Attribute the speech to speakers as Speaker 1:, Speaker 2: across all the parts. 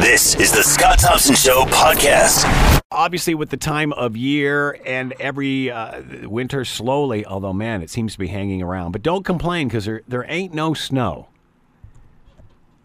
Speaker 1: This is the Scott Thompson Show podcast.
Speaker 2: Obviously, with the time of year and every uh, winter slowly, although man, it seems to be hanging around. But don't complain because there there ain't no snow.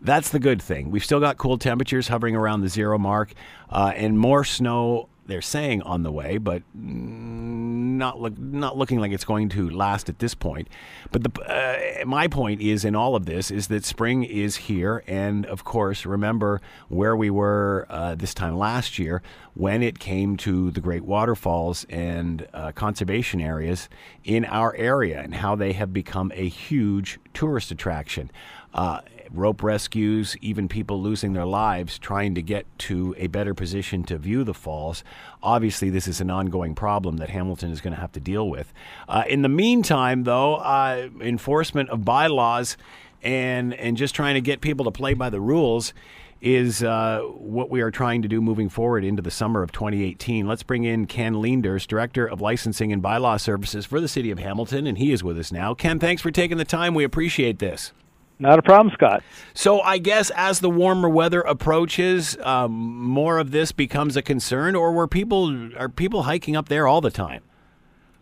Speaker 2: That's the good thing. We've still got cool temperatures hovering around the zero mark, uh, and more snow. They're saying on the way, but not look, not looking like it's going to last at this point. But the uh, my point is in all of this is that spring is here, and of course, remember where we were uh, this time last year when it came to the great waterfalls and uh, conservation areas in our area, and how they have become a huge tourist attraction. Uh, rope rescues, even people losing their lives trying to get to a better position to view the falls. Obviously, this is an ongoing problem that Hamilton is going to have to deal with. Uh, in the meantime, though, uh, enforcement of bylaws and and just trying to get people to play by the rules is uh, what we are trying to do moving forward into the summer of 2018. Let's bring in Ken Leenders, Director of Licensing and Bylaw Services for the City of Hamilton, and he is with us now. Ken, thanks for taking the time. We appreciate this.
Speaker 3: Not a problem, Scott.
Speaker 2: So I guess as the warmer weather approaches, um, more of this becomes a concern, or were people are people hiking up there all the time?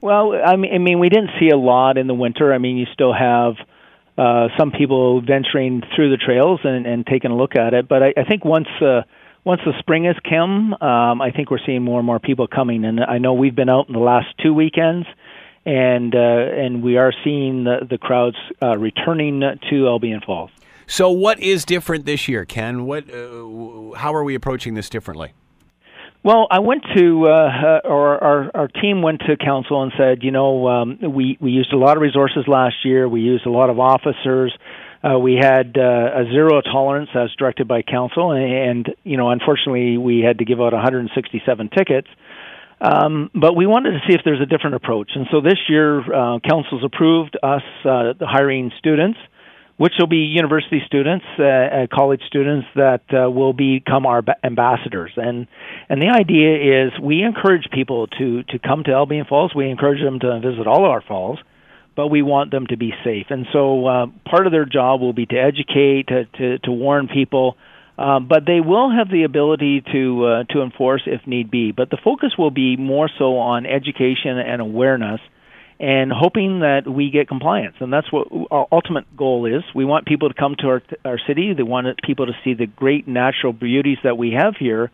Speaker 3: Well, I mean, I mean, we didn't see a lot in the winter. I mean, you still have uh, some people venturing through the trails and, and taking a look at it. But I, I think once uh, once the spring has come, um, I think we're seeing more and more people coming. And I know we've been out in the last two weekends and uh, and we are seeing the, the crowds uh, returning to Albion Falls.
Speaker 2: So, what is different this year, Ken? What, uh, how are we approaching this differently?
Speaker 3: Well, I went to, uh, or our, our team went to council and said, you know, um, we we used a lot of resources last year. We used a lot of officers. Uh, we had uh, a zero tolerance as directed by council, and, and you know, unfortunately, we had to give out 167 tickets. Um, but we wanted to see if there's a different approach. And so this year, uh, council's approved us uh, hiring students, which will be university students, uh, uh, college students that uh, will become our ambassadors. And and the idea is we encourage people to to come to Albion Falls. We encourage them to visit all of our falls, but we want them to be safe. And so uh, part of their job will be to educate, to to, to warn people uh, but they will have the ability to uh, to enforce if need be. But the focus will be more so on education and awareness, and hoping that we get compliance. And that's what our ultimate goal is. We want people to come to our our city. They want people to see the great natural beauties that we have here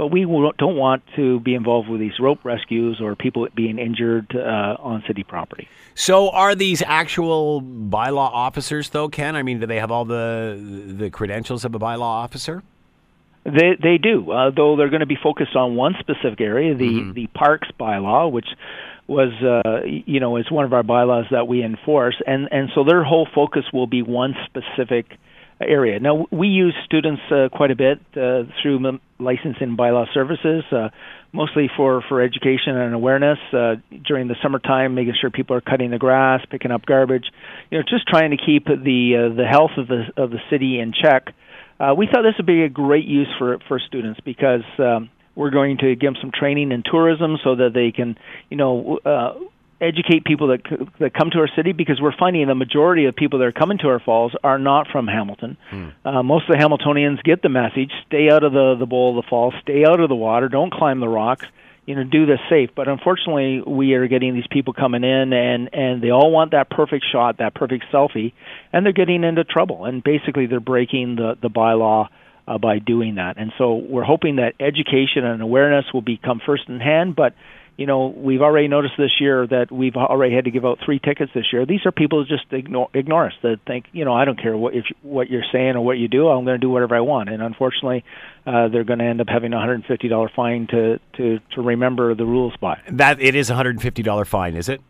Speaker 3: but we don't want to be involved with these rope rescues or people being injured uh, on city property.
Speaker 2: So, are these actual bylaw officers, though, Ken? I mean, do they have all the the credentials of a bylaw officer?
Speaker 3: They they do, uh, though they're going to be focused on one specific area, the mm-hmm. the parks bylaw, which was uh, you know is one of our bylaws that we enforce, and and so their whole focus will be one specific area. Now we use students uh, quite a bit uh, through licensing bylaw services, uh, mostly for for education and awareness uh, during the summertime, making sure people are cutting the grass, picking up garbage, you know, just trying to keep the uh, the health of the of the city in check. Uh, we thought this would be a great use for for students because. Um, we're going to give them some training in tourism so that they can, you know, uh, educate people that that come to our city because we're finding the majority of people that are coming to our falls are not from Hamilton. Hmm. Uh, most of the Hamiltonians get the message: stay out of the the bowl of the falls, stay out of the water, don't climb the rocks. You know, do this safe. But unfortunately, we are getting these people coming in, and and they all want that perfect shot, that perfect selfie, and they're getting into trouble. And basically, they're breaking the the bylaw uh, by doing that. And so, we're hoping that education and awareness will become first in hand, but you know, we've already noticed this year that we've already had to give out three tickets this year. These are people who just ignore, ignore us that think, you know, I don't care what if what you're saying or what you do. I'm going to do whatever I want. And unfortunately, uh, they're going to end up having a $150 fine to to to remember the rules by.
Speaker 2: That it is a $150 fine, is it?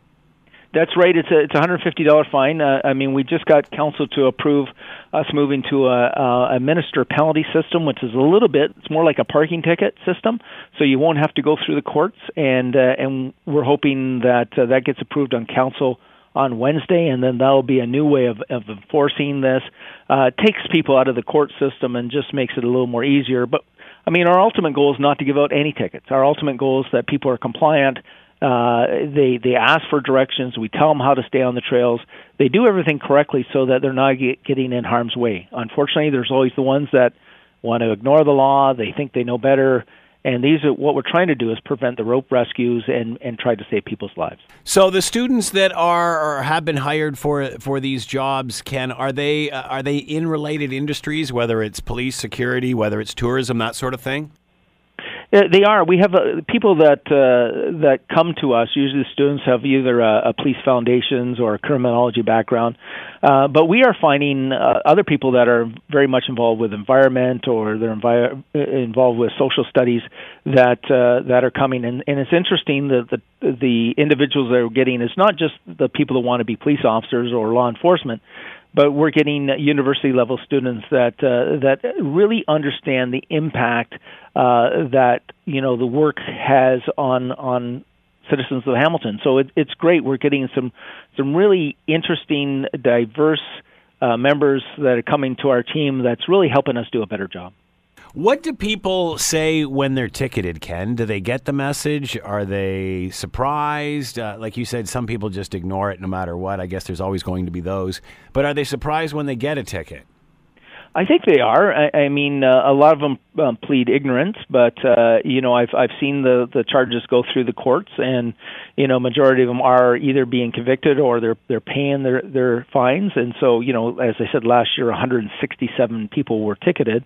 Speaker 3: That's right. It's a it's a hundred fifty dollar fine. Uh, I mean, we just got council to approve us moving to a, a minister penalty system, which is a little bit. It's more like a parking ticket system, so you won't have to go through the courts. And uh, and we're hoping that uh, that gets approved on council on Wednesday, and then that'll be a new way of, of enforcing this. Uh, takes people out of the court system and just makes it a little more easier. But I mean, our ultimate goal is not to give out any tickets. Our ultimate goal is that people are compliant uh, they they ask for directions. We tell them how to stay on the trails. They do everything correctly so that they're not get, getting in harm's way. Unfortunately, there's always the ones that want to ignore the law. They think they know better. And these are what we're trying to do is prevent the rope rescues and, and try to save people's lives.
Speaker 2: So the students that are or have been hired for for these jobs, can are they uh, are they in related industries, whether it's police, security, whether it's tourism, that sort of thing?
Speaker 3: Uh, they are. We have uh, people that uh, that come to us. Usually, students have either a, a police foundations or a criminology background, uh, but we are finding uh, other people that are very much involved with environment or they're envi- uh, involved with social studies that uh, that are coming. And, and it's interesting that the the individuals that are getting is not just the people that want to be police officers or law enforcement but we're getting university level students that uh, that really understand the impact uh, that you know the work has on on citizens of Hamilton. So it, it's great. We're getting some some really interesting, diverse uh, members that are coming to our team. That's really helping us do a better job.
Speaker 2: What do people say when they're ticketed, Ken? Do they get the message? Are they surprised? Uh, like you said, some people just ignore it no matter what. I guess there's always going to be those. But are they surprised when they get a ticket?
Speaker 3: I think they are. I, I mean, uh, a lot of them um, plead ignorance, but uh, you know, I've I've seen the the charges go through the courts, and you know, majority of them are either being convicted or they're they're paying their their fines. And so, you know, as I said last year, 167 people were ticketed.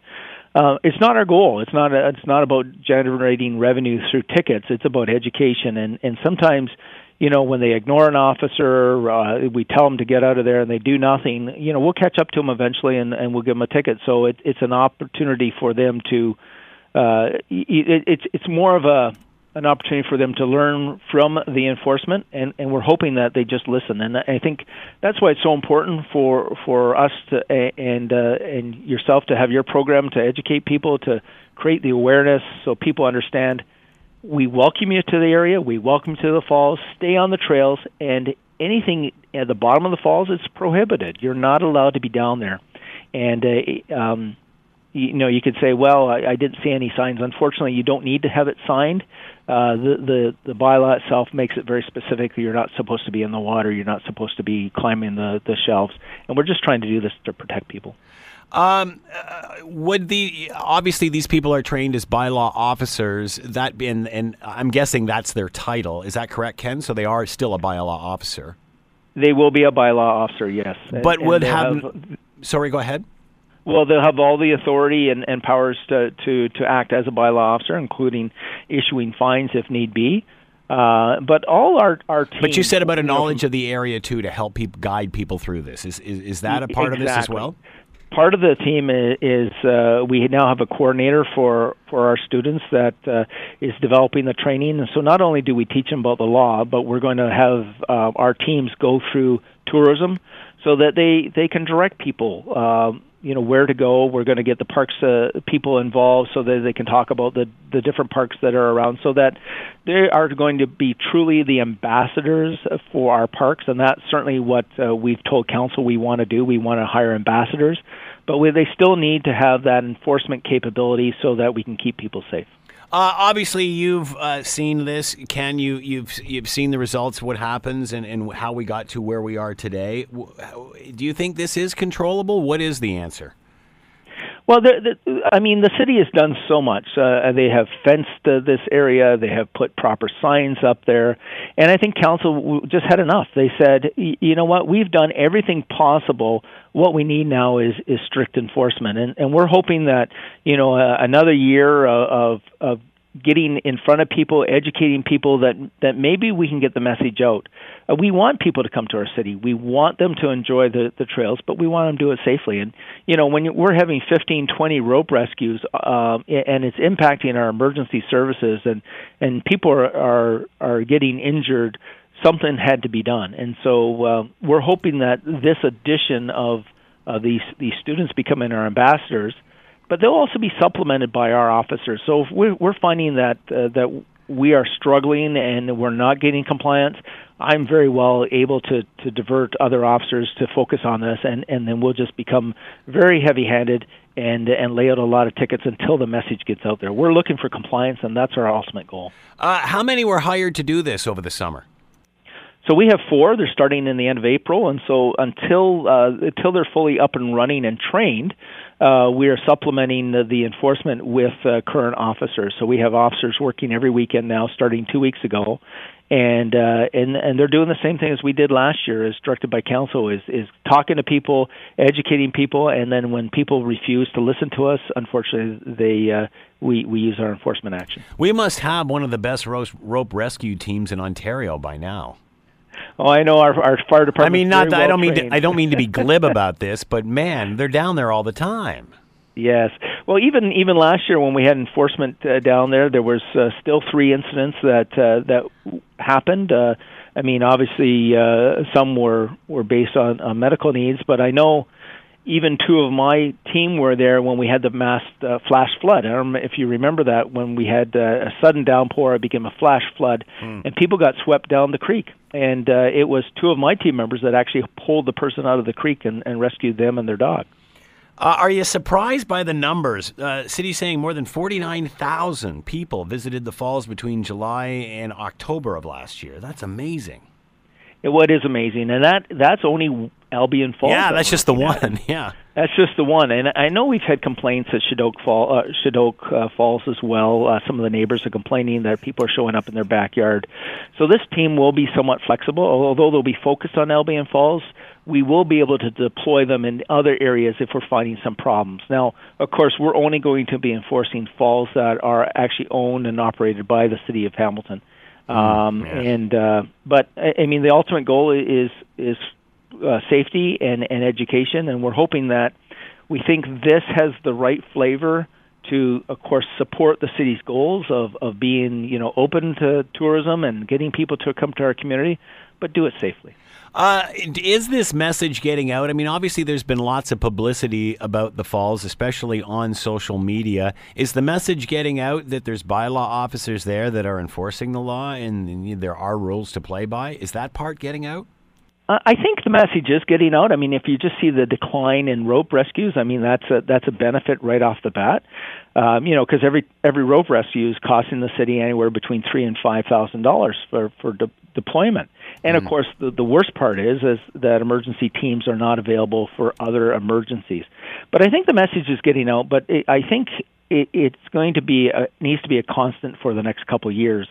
Speaker 3: Uh, it's not our goal. It's not. A, it's not about generating revenue through tickets. It's about education, and and sometimes you know, when they ignore an officer, uh, we tell them to get out of there and they do nothing. You know, we'll catch up to them eventually and, and we'll give them a ticket. So it, it's an opportunity for them to. Uh, it, it's it's more of a an opportunity for them to learn from the enforcement, and, and we're hoping that they just listen. And I think that's why it's so important for for us to and uh, and yourself to have your program to educate people to create the awareness so people understand we welcome you to the area. We welcome you to the falls. Stay on the trails, and anything at the bottom of the falls is prohibited. You're not allowed to be down there. And uh, um, you know, you could say, "Well, I, I didn't see any signs." Unfortunately, you don't need to have it signed. Uh, the the the bylaw itself makes it very specific. You're not supposed to be in the water. You're not supposed to be climbing the the shelves. And we're just trying to do this to protect people.
Speaker 2: Um, uh, would the obviously these people are trained as bylaw officers? That and and I'm guessing that's their title. Is that correct, Ken? So they are still a bylaw officer.
Speaker 3: They will be a bylaw officer, yes.
Speaker 2: But and, would have, have. Sorry, go ahead.
Speaker 3: Well, they'll have all the authority and, and powers to, to, to act as a bylaw officer, including issuing fines if need be. Uh, but all our our teams,
Speaker 2: But you said about a knowledge of the area too to help people guide people through this. Is is, is that a part
Speaker 3: exactly.
Speaker 2: of this as well?
Speaker 3: part of the team is, uh, we now have a coordinator for for our students that uh, is developing the training. And so not only do we teach them about the law, but we're going to have uh, our teams go through tourism so that they they can direct people. You know where to go. We're going to get the parks uh, people involved so that they can talk about the the different parks that are around, so that they are going to be truly the ambassadors for our parks, and that's certainly what uh, we've told council we want to do. We want to hire ambassadors, but we, they still need to have that enforcement capability so that we can keep people safe.
Speaker 2: Uh, obviously, you've uh, seen this. Can you you've you've seen the results, what happens, and, and how we got to where we are today? Do you think this is controllable? What is the answer?
Speaker 3: Well, the, the, I mean, the city has done so much. Uh, they have fenced uh, this area. They have put proper signs up there, and I think council just had enough. They said, you know what, we've done everything possible. What we need now is is strict enforcement, and and we're hoping that you know uh, another year of of getting in front of people, educating people that that maybe we can get the message out. Uh, we want people to come to our city. We want them to enjoy the the trails, but we want them to do it safely. And you know, when we're having 15, 20 rope rescues, uh, and it's impacting our emergency services, and and people are are, are getting injured, something had to be done. And so uh, we're hoping that this addition of uh, these these students becoming our ambassadors but they'll also be supplemented by our officers. So if we're, we're finding that uh, that we are struggling and we're not getting compliance, I'm very well able to, to divert other officers to focus on this, and, and then we'll just become very heavy-handed and and lay out a lot of tickets until the message gets out there. We're looking for compliance, and that's our ultimate goal.
Speaker 2: Uh, how many were hired to do this over the summer?
Speaker 3: So we have four. They're starting in the end of April, and so until uh, until they're fully up and running and trained, uh, we are supplementing the, the enforcement with uh, current officers. So we have officers working every weekend now, starting two weeks ago, and uh, and and they're doing the same thing as we did last year, as directed by council, is is talking to people, educating people, and then when people refuse to listen to us, unfortunately, they uh, we we use our enforcement action.
Speaker 2: We must have one of the best rope rescue teams in Ontario by now.
Speaker 3: Oh, I know our our fire department. I
Speaker 2: mean, not.
Speaker 3: Well
Speaker 2: I don't
Speaker 3: trained.
Speaker 2: mean. To, I don't mean to be glib about this, but man, they're down there all the time.
Speaker 3: Yes. Well, even even last year when we had enforcement uh, down there, there was uh, still three incidents that uh, that happened. Uh, I mean, obviously uh, some were were based on, on medical needs, but I know even two of my team were there when we had the mass uh, flash flood. I don't know if you remember that when we had uh, a sudden downpour, it became a flash flood, mm. and people got swept down the creek. And uh, it was two of my team members that actually pulled the person out of the creek and, and rescued them and their dog.
Speaker 2: Uh, are you surprised by the numbers? Uh, city saying more than 49,000 people visited the falls between July and October of last year. That's amazing.
Speaker 3: What is amazing, and that that's only Albion Falls.
Speaker 2: Yeah, that's just the one. Yeah,
Speaker 3: that's just the one. And I know we've had complaints at Chedoke, Fall, uh, Chedoke uh, Falls as well. Uh, some of the neighbors are complaining that people are showing up in their backyard. So this team will be somewhat flexible, although they'll be focused on Albion Falls we will be able to deploy them in other areas if we're finding some problems. Now, of course, we're only going to be enforcing falls that are actually owned and operated by the city of Hamilton. Mm, um, yeah. And uh, but I mean, the ultimate goal is is uh, safety and, and education, and we're hoping that we think this has the right flavor to, of course, support the city's goals of, of being, you know, open to tourism and getting people to come to our community, but do it safely.
Speaker 2: Uh, is this message getting out? I mean, obviously, there's been lots of publicity about the falls, especially on social media. Is the message getting out that there's bylaw officers there that are enforcing the law and, there are rules to play by? Is that part getting out?
Speaker 3: Uh, I think the message is getting out. I mean, if you just see the decline in rope rescues, I mean that's a that's a benefit right off the bat. Um, you know, because every every rope rescue is costing the city anywhere between three and five thousand dollars for for de- deployment. And mm-hmm. of course, the the worst part is is that emergency teams are not available for other emergencies. But I think the message is getting out. But it, I think it, it's going to be a, needs to be a constant for the next couple of years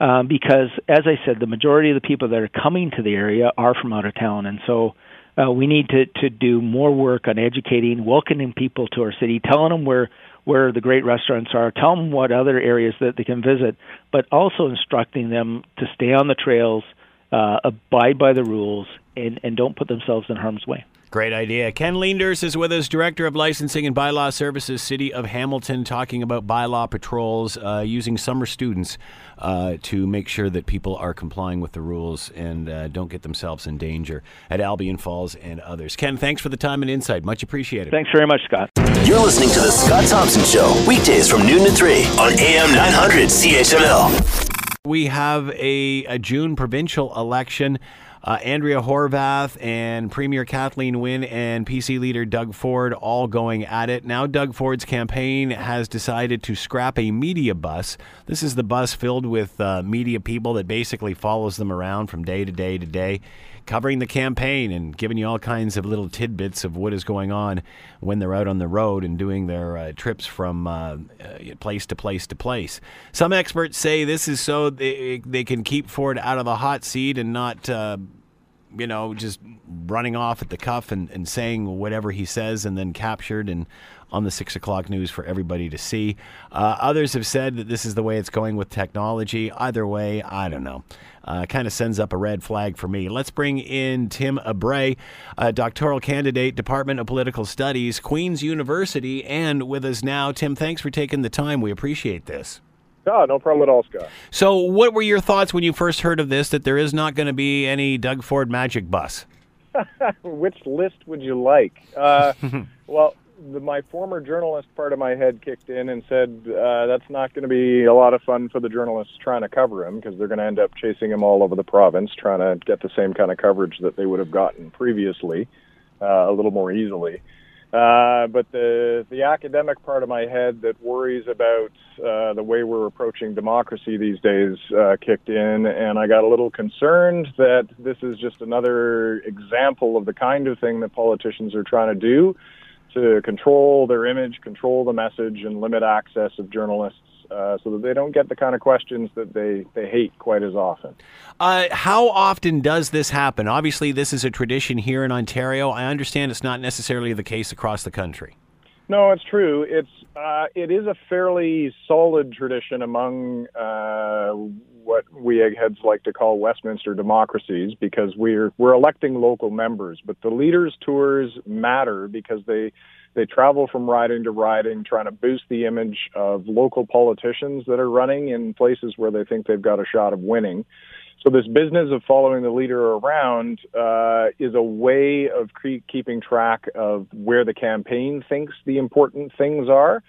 Speaker 3: um, because, as I said, the majority of the people that are coming to the area are from out of town, and so. Uh, we need to, to do more work on educating, welcoming people to our city, telling them where where the great restaurants are, tell them what other areas that they can visit, but also instructing them to stay on the trails, uh, abide by the rules, and, and don't put themselves in harm's way.
Speaker 2: Great idea. Ken Leenders is with us, Director of Licensing and Bylaw Services, City of Hamilton, talking about bylaw patrols uh, using summer students uh, to make sure that people are complying with the rules and uh, don't get themselves in danger at Albion Falls and others. Ken, thanks for the time and insight. Much appreciated.
Speaker 3: Thanks very much, Scott.
Speaker 1: You're listening to The Scott Thompson Show, weekdays from noon to 3 on AM 900 CHML.
Speaker 2: We have a, a June provincial election. Uh, Andrea Horvath and Premier Kathleen Wynne and PC leader Doug Ford all going at it. Now, Doug Ford's campaign has decided to scrap a media bus. This is the bus filled with uh, media people that basically follows them around from day to day to day covering the campaign and giving you all kinds of little tidbits of what is going on when they're out on the road and doing their uh, trips from uh, uh place to place to place. Some experts say this is so they, they can keep Ford out of the hot seat and not uh, you know, just running off at the cuff and, and saying whatever he says and then captured and on the six o'clock news for everybody to see. Uh, others have said that this is the way it's going with technology. Either way, I don't know. Uh, kind of sends up a red flag for me. Let's bring in Tim Abray, a doctoral candidate, Department of Political Studies, Queen's University, and with us now. Tim, thanks for taking the time. We appreciate this.
Speaker 4: No, no problem at all, Scott.
Speaker 2: So, what were your thoughts when you first heard of this? That there is not going to be any Doug Ford magic bus.
Speaker 4: Which list would you like? Uh, well, the, my former journalist part of my head kicked in and said uh, that's not going to be a lot of fun for the journalists trying to cover him because they're going to end up chasing him all over the province, trying to get the same kind of coverage that they would have gotten previously, uh, a little more easily. Uh, but the the academic part of my head that worries about uh, the way we're approaching democracy these days uh, kicked in, and I got a little concerned that this is just another example of the kind of thing that politicians are trying to do to control their image, control the message, and limit access of journalists uh, so that they don't get the kind of questions that they, they hate quite as often.
Speaker 2: Uh, how often does this happen? Obviously, this is a tradition here in Ontario. I understand it's not necessarily the case across the country.
Speaker 4: No, it's true. It's uh, it is a fairly solid tradition among uh, what we eggheads like to call Westminster democracies because we're we're electing local members, but the leaders' tours matter because they they travel from riding to riding, trying to boost the image of local politicians that are running in places where they think they've got a shot of winning. So this business of following the leader around uh, is a way of cre- keeping track of where the campaign thinks the important things are.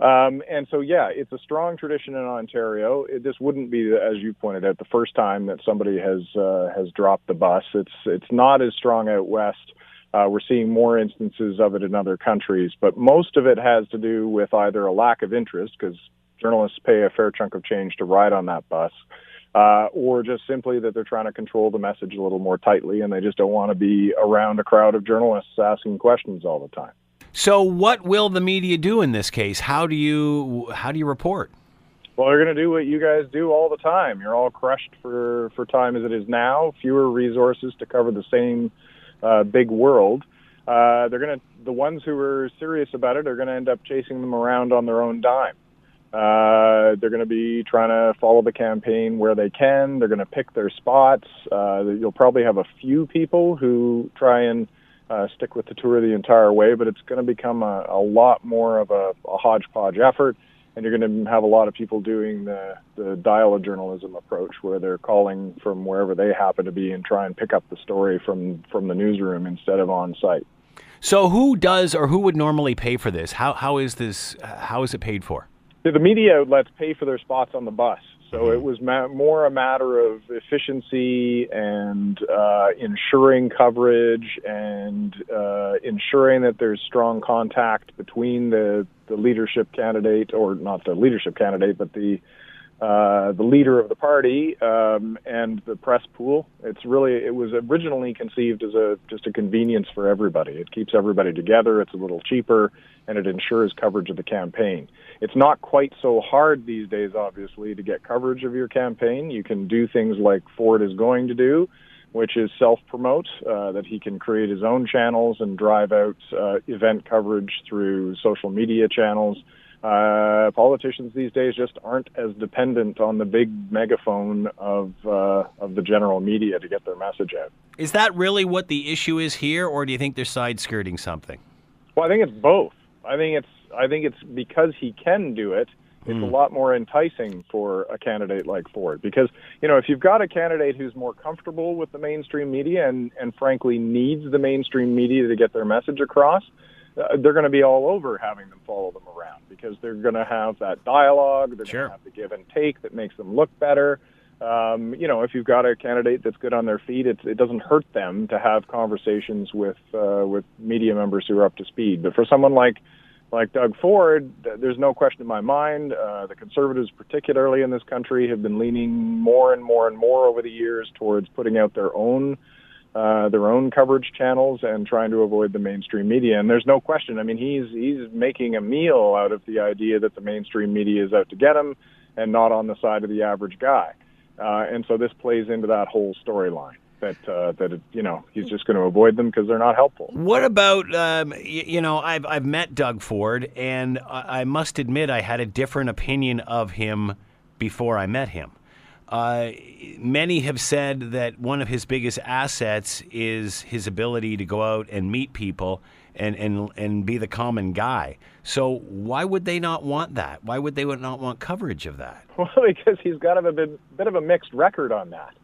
Speaker 4: Um, and so, yeah, it's a strong tradition in Ontario. It, this wouldn't be, as you pointed out, the first time that somebody has uh, has dropped the bus. It's it's not as strong out west. Uh, we're seeing more instances of it in other countries, but most of it has to do with either a lack of interest, because journalists pay a fair chunk of change to ride on that bus, uh, or just simply that they're trying to control the message a little more tightly and they just don't want to be around a crowd of journalists asking questions all the time.
Speaker 2: So, what will the media do in this case? How do you how do you report?
Speaker 4: Well, they're going to do what you guys do all the time. You're all crushed for for time as it is now. Fewer resources to cover the same uh, big world, uh, they're going to the ones who are serious about it are going to end up chasing them around on their own dime. Uh, they're going to be trying to follow the campaign where they can. They're going to pick their spots. Uh, you'll probably have a few people who try and uh, stick with the tour the entire way, but it's going to become a, a lot more of a, a hodgepodge effort and you're going to have a lot of people doing the, the dial of journalism approach where they're calling from wherever they happen to be and try and pick up the story from, from the newsroom instead of on site.
Speaker 2: So who does or who would normally pay for this? How, how is this, how is it paid for?
Speaker 4: The media outlets pay for their spots on the bus. So it was ma- more a matter of efficiency and uh, ensuring coverage and uh, ensuring that there's strong contact between the, the leadership candidate, or not the leadership candidate, but the uh, the leader of the party um, and the press pool. It's really it was originally conceived as a just a convenience for everybody. It keeps everybody together. It's a little cheaper, and it ensures coverage of the campaign. It's not quite so hard these days, obviously, to get coverage of your campaign. You can do things like Ford is going to do, which is self promote, uh, that he can create his own channels and drive out uh, event coverage through social media channels uh, politicians these days just aren't as dependent on the big megaphone of uh, of the general media to get their message out.
Speaker 2: Is that really what the issue is here, or do you think they're side skirting something?
Speaker 4: Well, I think it's both. I think it's I think it's because he can do it. It's mm. a lot more enticing for a candidate like Ford because you know if you've got a candidate who's more comfortable with the mainstream media and and frankly needs the mainstream media to get their message across, uh, they're going to be all over having them follow them around because they're going to have that dialogue. They're
Speaker 2: sure.
Speaker 4: going to have the give and take that makes them look better. Um, you know, if you've got a candidate that's good on their feet, it, it doesn't hurt them to have conversations with uh, with media members who are up to speed. But for someone like like Doug Ford, there's no question in my mind. Uh, the conservatives, particularly in this country, have been leaning more and more and more over the years towards putting out their own uh, their own coverage channels and trying to avoid the mainstream media. And there's no question. I mean, he's he's making a meal out of the idea that the mainstream media is out to get him and not on the side of the average guy. Uh, and so this plays into that whole storyline that uh, that it, you know he's just going to avoid them because they're not helpful.
Speaker 2: What about um, you, you know I've I've met Doug Ford and I, I must admit I had a different opinion of him before I met him. Uh, many have said that one of his biggest assets is his ability to go out and meet people and, and, and be the common guy. So why would they not want that? Why would they not want coverage of that?
Speaker 4: Well, because he's got a bit, bit of a mixed record on that.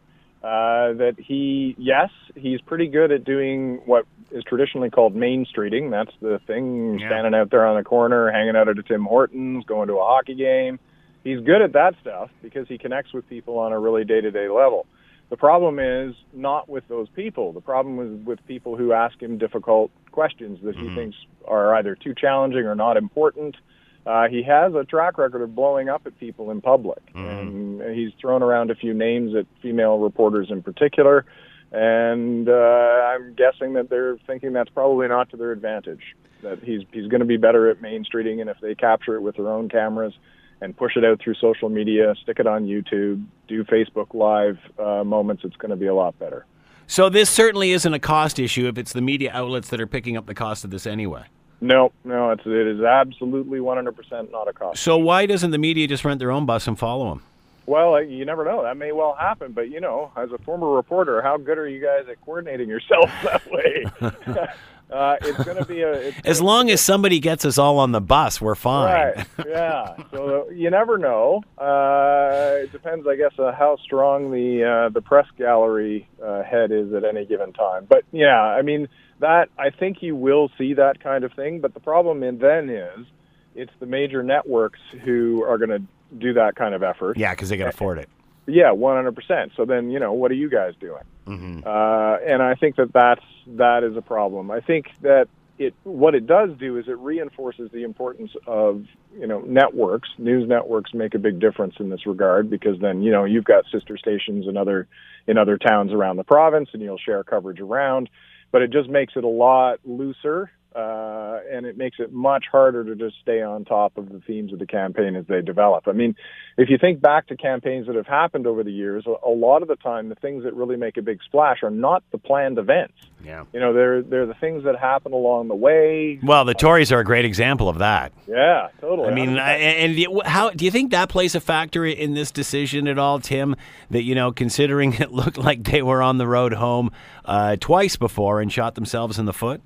Speaker 4: Uh, that he, yes, he's pretty good at doing what is traditionally called main streeting. That's the thing, yeah. standing out there on the corner, hanging out at a Tim Hortons, going to a hockey game he's good at that stuff because he connects with people on a really day-to-day level. The problem is not with those people. The problem is with people who ask him difficult questions that he thinks are either too challenging or not important. Uh, he has a track record of blowing up at people in public, and he's thrown around a few names at female reporters in particular. And uh, I'm guessing that they're thinking that's probably not to their advantage. That he's he's going to be better at main streeting, and if they capture it with their own cameras and push it out through social media, stick it on YouTube, do Facebook Live uh, moments, it's going to be a lot better.
Speaker 2: So this certainly isn't a cost issue if it's the media outlets that are picking up the cost of this anyway.
Speaker 4: No, no, it's it is absolutely 100% not a cost.
Speaker 2: So why doesn't the media just rent their own bus and follow them?
Speaker 4: Well, you never know. That may well happen, but you know, as a former reporter, how good are you guys at coordinating yourselves that way? uh, it's going to be a. It's
Speaker 2: As long as somebody gets us all on the bus, we're fine.
Speaker 4: Right. Yeah. So you never know. Uh, it depends, I guess, uh, how strong the uh, the press gallery uh, head is at any given time. But yeah, I mean that. I think you will see that kind of thing. But the problem in then is, it's the major networks who are going to do that kind of effort.
Speaker 2: Yeah, because they can afford it.
Speaker 4: Yeah, one hundred percent. So then, you know, what are you guys doing? Uh, and I think that that's that is a problem. I think that it what it does do is it reinforces the importance of you know networks. News networks make a big difference in this regard because then you know you've got sister stations in other in other towns around the province, and you'll share coverage around. But it just makes it a lot looser. Uh, and it makes it much harder to just stay on top of the themes of the campaign as they develop. I mean, if you think back to campaigns that have happened over the years, a, a lot of the time the things that really make a big splash are not the planned events.
Speaker 2: Yeah.
Speaker 4: You know, they're they're the things that happen along the way.
Speaker 2: Well, the Tories are a great example of that.
Speaker 4: Yeah, totally.
Speaker 2: I mean, I, and how do you think that plays a factor in this decision at all, Tim? That you know, considering it looked like they were on the road home uh, twice before and shot themselves in the foot.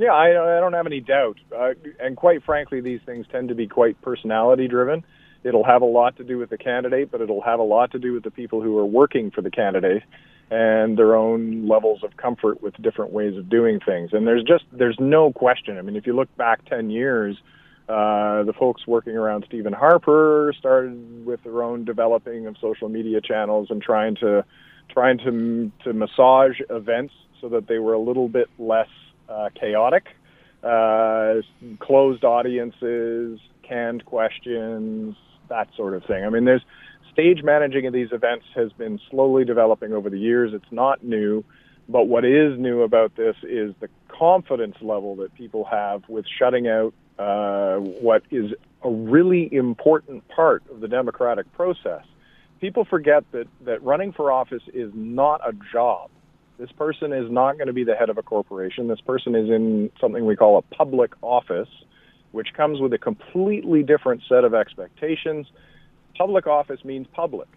Speaker 4: Yeah, I, I don't have any doubt. Uh, and quite frankly, these things tend to be quite personality driven. It'll have a lot to do with the candidate, but it'll have a lot to do with the people who are working for the candidate and their own levels of comfort with different ways of doing things. And there's just there's no question. I mean, if you look back 10 years, uh, the folks working around Stephen Harper started with their own developing of social media channels and trying to trying to to massage events so that they were a little bit less chaotic, uh, closed audiences, canned questions, that sort of thing. I mean, there's stage managing of these events has been slowly developing over the years. It's not new, but what is new about this is the confidence level that people have with shutting out uh, what is a really important part of the democratic process. People forget that, that running for office is not a job. This person is not going to be the head of a corporation. This person is in something we call a public office, which comes with a completely different set of expectations. Public office means public.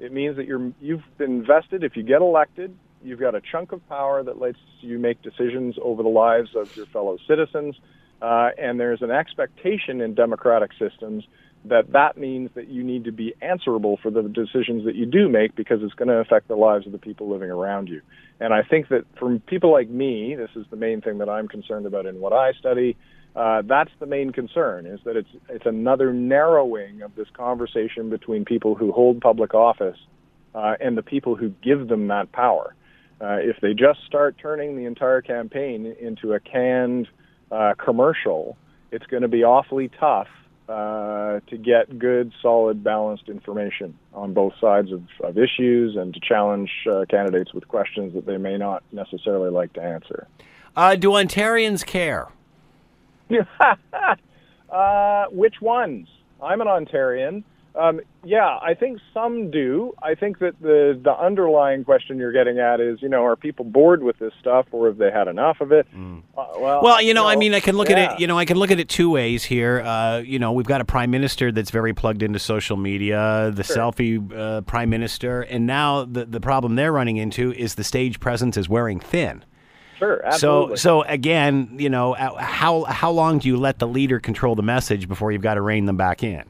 Speaker 4: It means that you're you've been vested. If you get elected, you've got a chunk of power that lets you make decisions over the lives of your fellow citizens. Uh, and there's an expectation in democratic systems that that means that you need to be answerable for the decisions that you do make because it's going to affect the lives of the people living around you. And I think that for people like me, this is the main thing that I'm concerned about in what I study. Uh, that's the main concern is that it's it's another narrowing of this conversation between people who hold public office uh, and the people who give them that power. Uh, if they just start turning the entire campaign into a canned uh, commercial, it's going to be awfully tough uh, to get good, solid, balanced information on both sides of, of issues and to challenge uh, candidates with questions that they may not necessarily like to answer.
Speaker 2: Uh, do Ontarians care?
Speaker 4: uh, which ones? I'm an Ontarian. Um, yeah, I think some do. I think that the the underlying question you're getting at is, you know, are people bored with this stuff, or have they had enough of it? Uh, well,
Speaker 2: Well, you know, I mean, I can look at it. You know, I can look at it two ways here. Uh, you know, we've got a prime minister that's very plugged into social media, the selfie uh, prime minister, and now the the problem they're running into is the stage presence is wearing thin.
Speaker 4: Sure, absolutely.
Speaker 2: So, so again, you know, uh, how how long do you let the leader control the message before you've got to rein them back in?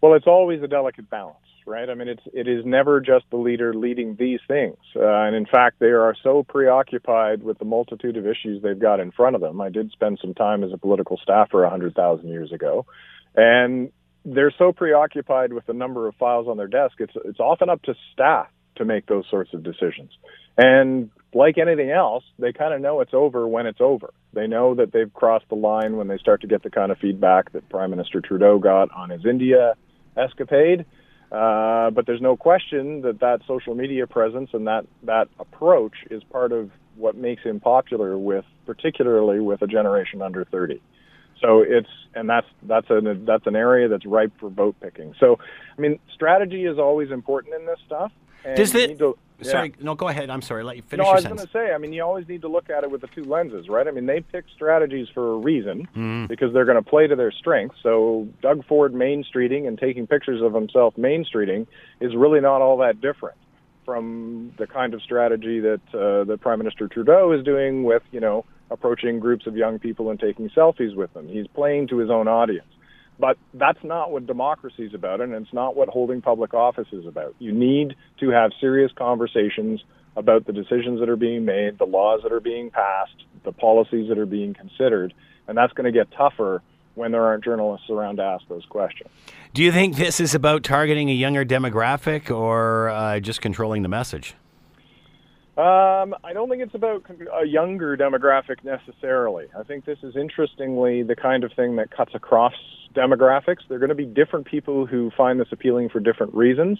Speaker 4: Well, it's always a delicate balance, right? I mean, it's it is never just the leader leading these things, uh, and in fact, they are so preoccupied with the multitude of issues they've got in front of them. I did spend some time as a political staffer a hundred thousand years ago, and they're so preoccupied with the number of files on their desk. It's it's often up to staff to make those sorts of decisions, and like anything else, they kind of know it's over when it's over. They know that they've crossed the line when they start to get the kind of feedback that Prime Minister Trudeau got on his India escapade. Uh, but there's no question that that social media presence and that that approach is part of what makes him popular with, particularly with a generation under 30. So it's and that's that's an that's an area that's ripe for vote picking. So, I mean, strategy is always important in this stuff.
Speaker 2: Does it? Yeah. Sorry, no, go ahead. I'm sorry. Let you finish. No, I
Speaker 4: was going to say. I mean, you always need to look at it with the two lenses, right? I mean, they pick strategies for a reason mm. because they're going to play to their strengths. So, Doug Ford main streeting and taking pictures of himself main streeting is really not all that different from the kind of strategy that uh, that Prime Minister Trudeau is doing with, you know, approaching groups of young people and taking selfies with them. He's playing to his own audience. But that's not what democracy is about, and it's not what holding public office is about. You need to have serious conversations about the decisions that are being made, the laws that are being passed, the policies that are being considered, and that's going to get tougher when there aren't journalists around to ask those questions.
Speaker 2: Do you think this is about targeting a younger demographic or uh, just controlling the message?
Speaker 4: Um, I don't think it's about a younger demographic necessarily. I think this is interestingly the kind of thing that cuts across demographics. There are going to be different people who find this appealing for different reasons.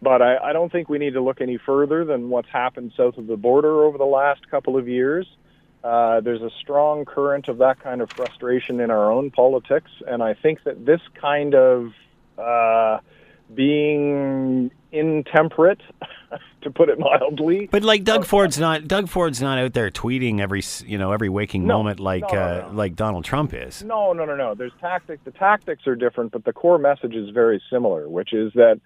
Speaker 4: But I, I don't think we need to look any further than what's happened south of the border over the last couple of years. Uh, there's a strong current of that kind of frustration in our own politics, and I think that this kind of uh, being intemperate, to put it mildly.
Speaker 2: But like Doug Ford's not Doug Ford's not out there tweeting every you know every waking no, moment like no, no, uh, like Donald Trump is.
Speaker 4: No, no, no, no. There's tactics. The tactics are different, but the core message is very similar, which is that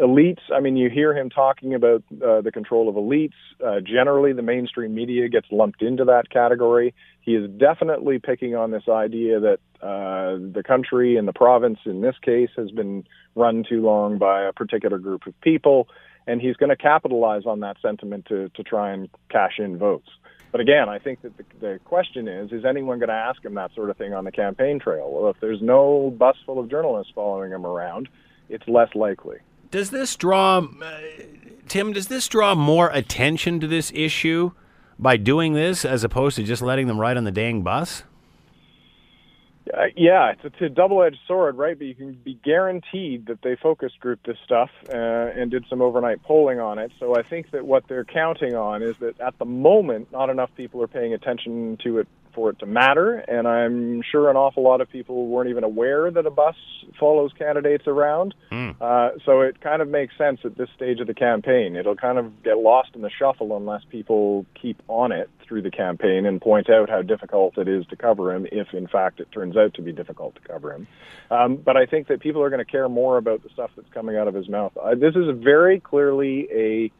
Speaker 4: elites. I mean, you hear him talking about uh, the control of elites. Uh, generally, the mainstream media gets lumped into that category. He is definitely picking on this idea that uh, the country and the province, in this case, has been run too long by a particular group of people, and he's going to capitalize on that sentiment to to try and cash in votes. But again, I think that the, the question is, is anyone going to ask him that sort of thing on the campaign trail? Well, if there's no bus full of journalists following him around, it's less likely.
Speaker 2: Does this draw, uh, Tim? Does this draw more attention to this issue by doing this as opposed to just letting them ride on the dang bus?
Speaker 4: Uh, yeah, it's a, it's a double-edged sword, right? But you can be guaranteed that they focus grouped this stuff uh, and did some overnight polling on it. So I think that what they're counting on is that at the moment, not enough people are paying attention to it for it to matter. And I'm sure an awful lot of people weren't even aware that a bus follows candidates around. Mm. Uh, so it kind of makes sense at this stage of the campaign. It'll kind of get lost in the shuffle unless people keep on it through the campaign and point out how difficult it is to cover him, if in fact it turns out to be difficult to cover him. Um, but I think that people are going to care more about the stuff that's coming out of his mouth. Uh, this is very clearly a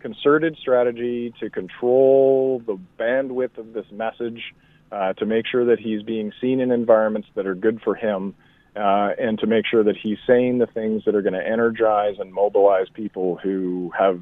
Speaker 4: concerted strategy to control the bandwidth of this message uh, to make sure that he's being seen in environments that are good for him, uh, and to make sure that he's saying the things that are going to energize and mobilize people who have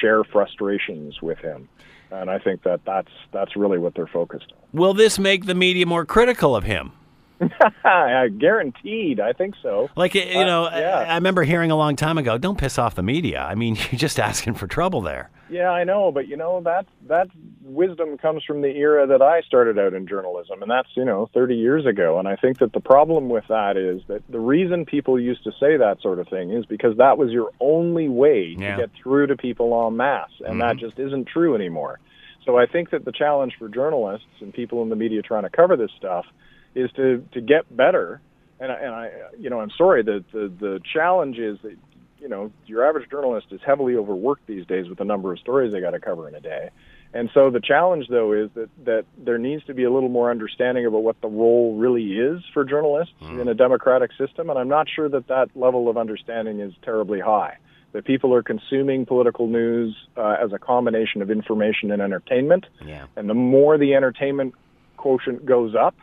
Speaker 4: share frustrations with him. And I think that that's that's really what they're focused on.
Speaker 2: Will this make the media more critical of him?
Speaker 4: Guaranteed, I think so.
Speaker 2: Like you uh, know, yeah. I, I, remember hearing a long time ago, "Don't piss off the media." I mean, you're just asking for trouble there.
Speaker 4: Yeah, I know, but you know that that wisdom comes from the era that I started out in journalism, and that's you know 30 years ago. And I think that the problem with that is that the reason people used to say that sort of thing is because that was your only way yeah. to get through to people en masse, and mm-hmm. that just isn't true anymore. So I think that the challenge for journalists and people in the media trying to cover this stuff is to to get better. And I, and I you know, I'm sorry that the the challenge is that you know your average journalist is heavily overworked these days with the number of stories they got to cover in a day. And so the challenge, though, is that, that there needs to be a little more understanding about what the role really is for journalists mm. in a democratic system. And I'm not sure that that level of understanding is terribly high. That people are consuming political news uh, as a combination of information and entertainment.
Speaker 2: Yeah.
Speaker 4: And the more the entertainment quotient goes up,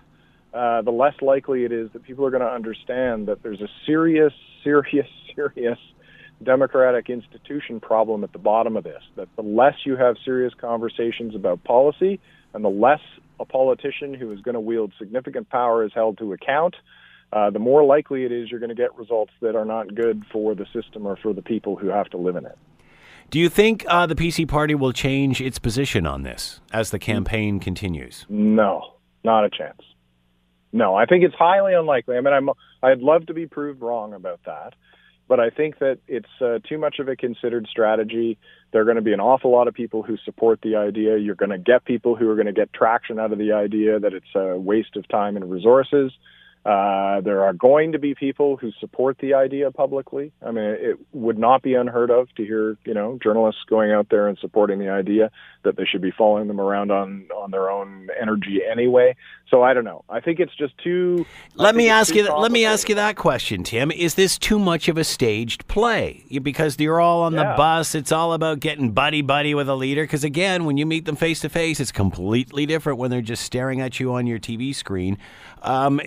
Speaker 4: uh, the less likely it is that people are going to understand that there's a serious, serious, serious democratic institution problem at the bottom of this. That the less you have serious conversations about policy and the less a politician who is going to wield significant power is held to account, uh, the more likely it is you're going to get results that are not good for the system or for the people who have to live in it.
Speaker 2: Do you think uh, the PC party will change its position on this as the campaign continues?
Speaker 4: No, Not a chance. No, I think it's highly unlikely. I mean, I'm I'd love to be proved wrong about that, but I think that it's uh, too much of a considered strategy. There are going to be an awful lot of people who support the idea. You're going to get people who are going to get traction out of the idea that it's a waste of time and resources. Uh, there are going to be people who support the idea publicly. I mean, it would not be unheard of to hear, you know, journalists going out there and supporting the idea that they should be following them around on on their own energy anyway. So I don't know. I think it's just too.
Speaker 2: Let me ask you. Let me ask you that question, Tim. Is this too much of a staged play? Because you're all on
Speaker 4: Yeah.
Speaker 2: the bus. It's all about getting buddy buddy with a leader. Because again, when you meet them face to face, it's completely different when they're just staring at you on your TV screen. Um,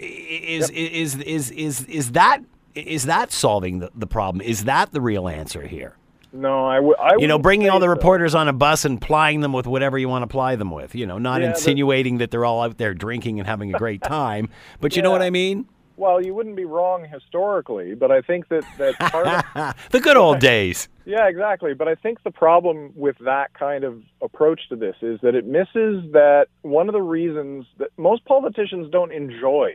Speaker 2: is, is is is is that is that solving the, the problem? Is that the real answer here?
Speaker 4: No, I would. I
Speaker 2: You know, bringing all the
Speaker 4: so.
Speaker 2: reporters on a bus and plying them with whatever you want to ply them with. You know, not
Speaker 4: Yeah,
Speaker 2: insinuating that they're all out there drinking and having a great time. But you know what I mean?
Speaker 4: Well, you wouldn't be wrong historically, but I think that that part of
Speaker 2: the good old days.
Speaker 4: Yeah, exactly. But I think the problem with that kind of approach to this is that it misses that one of the reasons that most politicians don't enjoy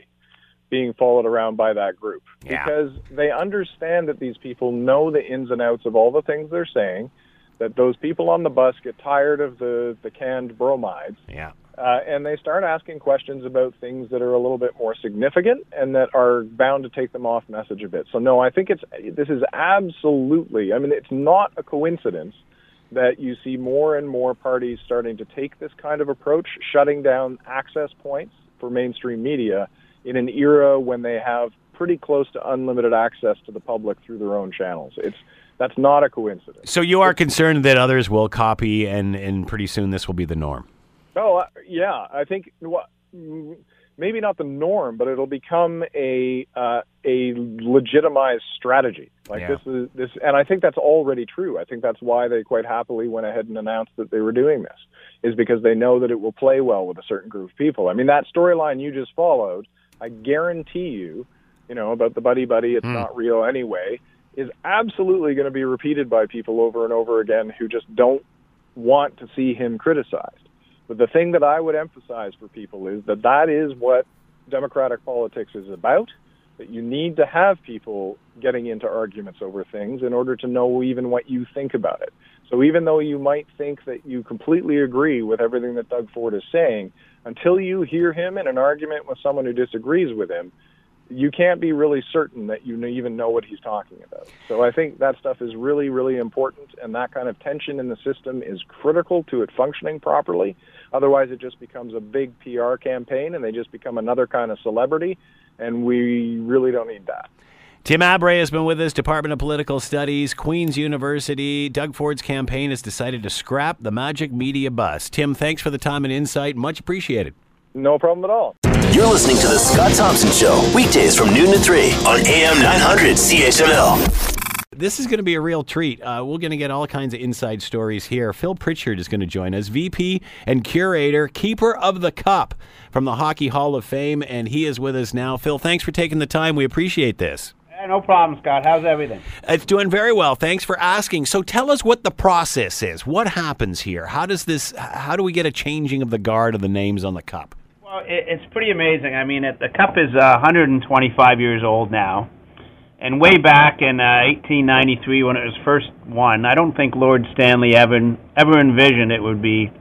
Speaker 4: being followed around by that group
Speaker 2: Yeah.
Speaker 4: because they understand that these people know the ins and outs of all the things they're saying, that those people on the bus get tired of the, the canned bromides,
Speaker 2: Yeah.
Speaker 4: uh, and they start asking questions about things that are a little bit more significant and that are bound to take them off message a bit. So no, I think it's this is absolutely. I mean, it's not a coincidence that you see more and more parties starting to take this kind of approach, shutting down access points for mainstream media in an era when they have pretty close to unlimited access to the public through their own channels. It's that's not a coincidence.
Speaker 2: So you are concerned that others will copy, and and pretty soon this will be the norm.
Speaker 4: Oh, uh, yeah. I think wha- mm, maybe not the norm, but it'll become a uh, a legitimized strategy. Like
Speaker 2: Yeah.
Speaker 4: this is this, and I think that's already true. I think that's why they quite happily went ahead and announced that they were doing this, is because they know that it will play well with a certain group of people. I mean, that storyline you just followed, I guarantee you, you know, about the buddy buddy, it's hmm. not real anyway, is absolutely going to be repeated by people over and over again who just don't want to see him criticized. But the thing that I would emphasize for people is that that is what democratic politics is about. That you need to have people getting into arguments over things in order to know even what you think about it. So even though you might think that you completely agree with everything that Doug Ford is saying, until you hear him in an argument with someone who disagrees with him, you can't be really certain that you even know what he's talking about. So I think that stuff is really, really important, and that kind of tension in the system is critical to it functioning properly. Otherwise, it just becomes a big PR campaign, and they just become another kind of celebrity, and we really don't need that.
Speaker 2: Tim Abray has been with us, Department of Political Studies, Queen's University. Doug Ford's campaign has decided to scrap the magic media bus. Tim, thanks for the time and insight. Much appreciated.
Speaker 4: No problem at all.
Speaker 1: You're listening to The Scott Thompson Show, weekdays from noon to 3 on AM 900 CHML.
Speaker 2: This is going to be a real treat. Uh, we're going to get all kinds of inside stories here. Phil Pritchard is going to join us, VP and curator, keeper of the cup from the Hockey Hall of Fame, and he is with us now. Phil, thanks for taking the time. We appreciate this.
Speaker 5: Eh, no problem, Scott. How's everything?
Speaker 2: It's doing very well. Thanks for asking. So tell us what the process is. What happens here? How does this? How do we get a changing of the guard of the names on the cup?
Speaker 5: Well, it, it's pretty amazing. I mean, it, the cup is uh, 125 years old now, and way back in uh, 1893 when it was first won, I don't think Lord Stanley ever ever envisioned it would be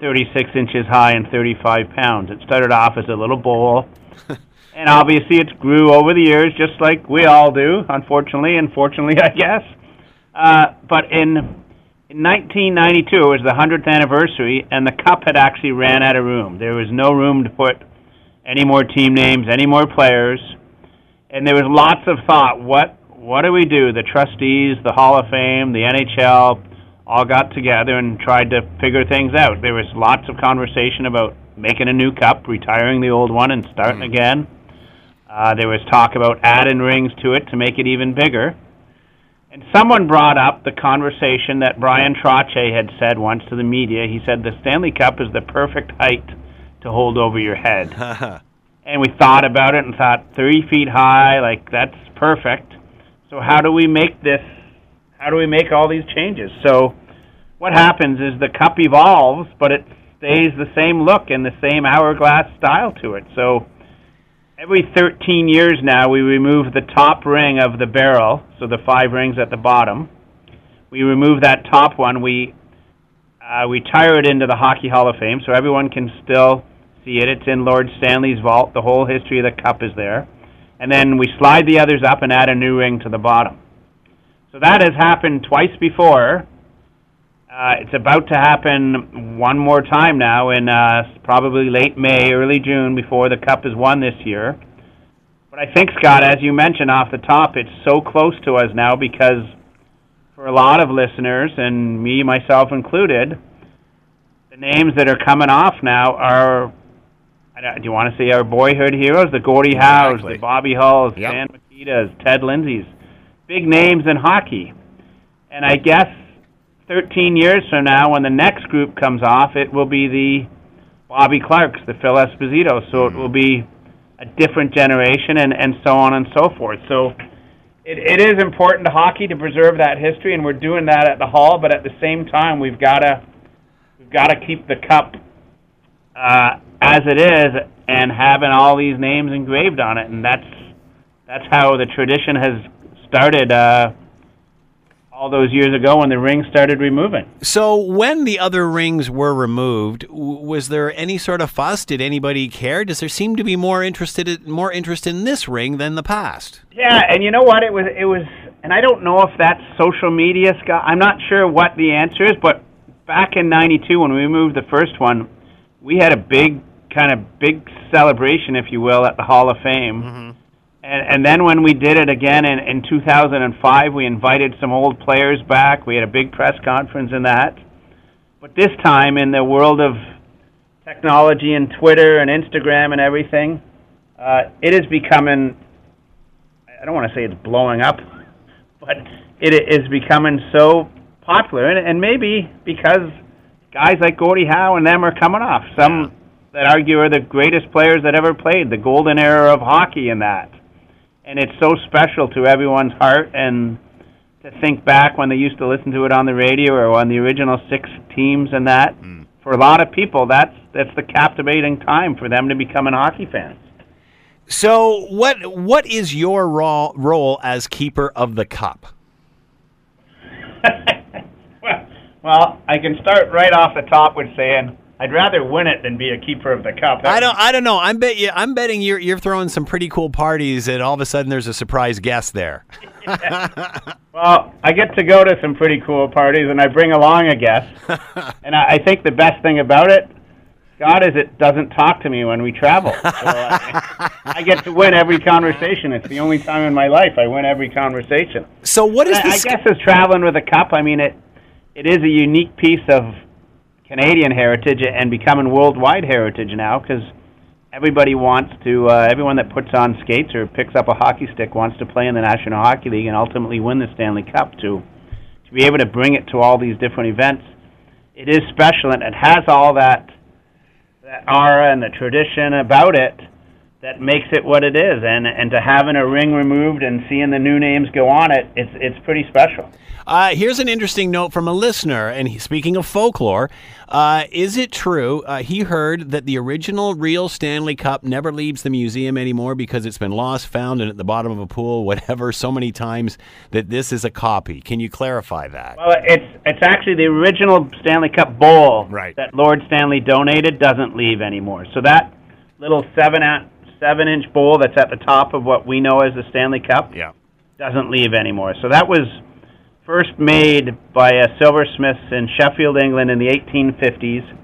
Speaker 5: 36 inches high and 35 pounds. It started off as a little bowl. And obviously, it grew over the years, just like we all do, unfortunately, and fortunately, I guess. Uh, but in, in 1992, it was the 100th anniversary, and the cup had actually ran out of room. There was no room to put any more team names, any more players, and there was lots of thought. What what do we do? The trustees, the Hall of Fame, the NHL, all got together and tried to figure things out. There was lots of conversation about making a new cup, retiring the old one, and starting again. Uh, there was talk about adding rings to it to make it even bigger. And someone brought up the conversation that Bryan Trottier had said once to the media. He said the Stanley Cup is the perfect height to hold over your head. and we thought about it and thought three feet high, like that's perfect. So how do we make this? How do we make all these changes? So what happens is the cup evolves, but it stays the same look and the same hourglass style to it. So every 13 years now, we remove the top ring of the barrel, so the five rings at the bottom. We remove that top one. We uh, we tire it into the Hockey Hall of Fame, so everyone can still see it. It's in Lord Stanley's vault. The whole history of the cup is there. And then we slide the others up and add a new ring to the bottom. So that has happened twice before. Uh, it's about to happen one more time now in uh, probably late May, early June before the Cup is won this year. But I think, Scott, as you mentioned off the top, it's so close to us now because for a lot of listeners, and me, myself included, the names that are coming off now are do you want to say our boyhood heroes? The Gordie Howes, exactly. the Bobby Hulls, yep. Stan Mikitas, Ted Lindsays. Big names in hockey. And I guess 13 years from now, when the next group comes off, it will be the Bobby Clarkes, the Phil Esposito. So it will be a different generation, and, and so on and so forth. So it, it is important to hockey to preserve that history, and we're doing that at the Hall. But at the same time, we've got to we've got to keep the cup uh, as it is, and having all these names engraved on it, and that's that's how the tradition has started. Uh, all those years ago when the rings started removing.
Speaker 2: So when the other rings were removed, was there any sort of fuss? Did anybody care? Does there seem to be more interested in, more interest in this ring than the past?
Speaker 5: Yeah, and you know what? It was it was, and I don't know if that's social media, Scott. I'm not sure what the answer is, but back in '92 when we moved the first one, we had a big kind of big celebration, if you will, at the Hall of Fame. Mm-hmm and, and then when we did it again in, in 2005, we invited some old players back. We had a big press conference in that. But this time, in the world of technology and Twitter and Instagram and everything, uh, it is becoming, I don't want to say it's blowing up, but it is becoming so popular. And, and maybe because guys like Gordie Howe and them are coming off. Some that argue are the greatest players that ever played, the golden era of hockey and that and it's so special to everyone's heart and to think back when they used to listen to it on the radio or on the original six teams and that mm. for a lot of people that's that's the captivating time for them to become an hockey fan.
Speaker 2: so what what is your role, role as keeper of the cup
Speaker 5: well, well i can start right off the top with saying I'd rather win it than be a keeper of the cup.
Speaker 2: I don't. I don't know. I'm bet you. I'm betting you're you're throwing some pretty cool parties, and all of a sudden there's a surprise guest there.
Speaker 5: well, I get to go to some pretty cool parties, and I bring along a guest. and I, I think the best thing about it, Scott, is it doesn't talk to me when we travel. So I, I get to win every conversation. It's the only time in my life I win every conversation.
Speaker 2: So what is
Speaker 5: I,
Speaker 2: this?
Speaker 5: I guess as traveling with a cup, I mean it. It is a unique piece of Canadian heritage and becoming worldwide heritage now because everybody wants to, uh, everyone that puts on skates or picks up a hockey stick wants to play in the National Hockey League and ultimately win the Stanley Cup to, to be able to bring it to all these different events. It is special and it has all that, that aura and the tradition about it that makes it what it is. And, and to having a ring removed and seeing the new names go on it, it's, it's pretty special.
Speaker 2: Uh, here's an interesting note from a listener, and he, speaking of folklore, uh, is it true uh, he heard that the original real Stanley Cup never leaves the museum anymore because it's been lost, found, and at the bottom of a pool, whatever, so many times that this is a copy? Can you clarify that?
Speaker 5: Well, it's it's actually the original Stanley Cup bowl
Speaker 2: right.
Speaker 5: that Lord Stanley donated doesn't leave anymore. So that little seven at, seven inch bowl that's at the top of what we know as the Stanley Cup
Speaker 2: yeah.
Speaker 5: doesn't leave anymore. So that was first made by a silversmith in Sheffield, England in the 1850s.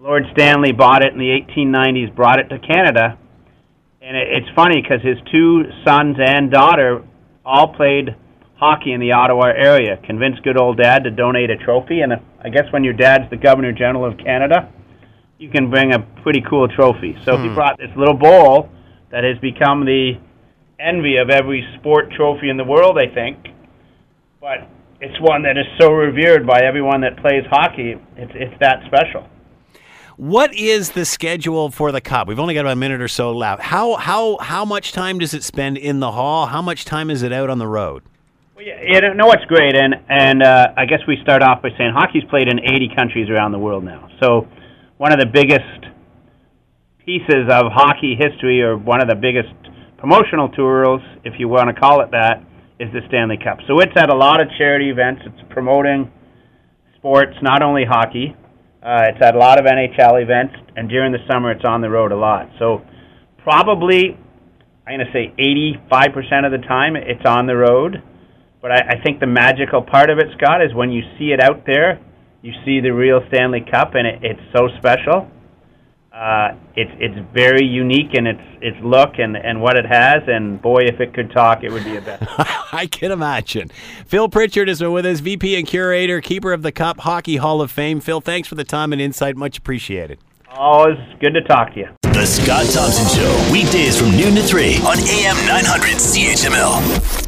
Speaker 5: Lord Stanley bought it in the 1890s, brought it to Canada. And it, it's funny because his two sons and daughter all played hockey in the Ottawa area. Convinced good old dad to donate a trophy. And uh, I guess when your dad's the Governor General of Canada, you can bring a pretty cool trophy. So hmm. he brought this little bowl that has become the envy of every sport trophy in the world, I think but it's one that is so revered by everyone that plays hockey. It's it's that special.
Speaker 2: What is the schedule for the cup? We've only got about a minute or so left. How how how much time does it spend in the hall? How much time is it out on the road?
Speaker 5: Well, yeah, you know what's great, and and uh, I guess we start off by saying hockey's played in 80 countries around the world now. So one of the biggest pieces of hockey history, or one of the biggest promotional tours, if you want to call it that, is the Stanley Cup. So it's at a lot of charity events. It's promoting sports, not only hockey. Uh, it's at a lot of NHL events, and during the summer, it's on the road a lot. So probably, I'm going to say 85% of the time, it's on the road. But I, I think the magical part of it, Scott, is when you see it out there, you see the real Stanley Cup, and it, it's so special. Uh, it's it's very unique in its its look and, and what it has, and boy, if it could talk, it would be a best.
Speaker 2: I can imagine. Phil Pritchard is with us, VP and curator, keeper of the Cup Hockey Hall of Fame. Phil, thanks for the time and insight. Much appreciated.
Speaker 5: Always good to talk to you.
Speaker 1: The Scott Thompson Show, weekdays from noon to 3 on AM 900 CHML.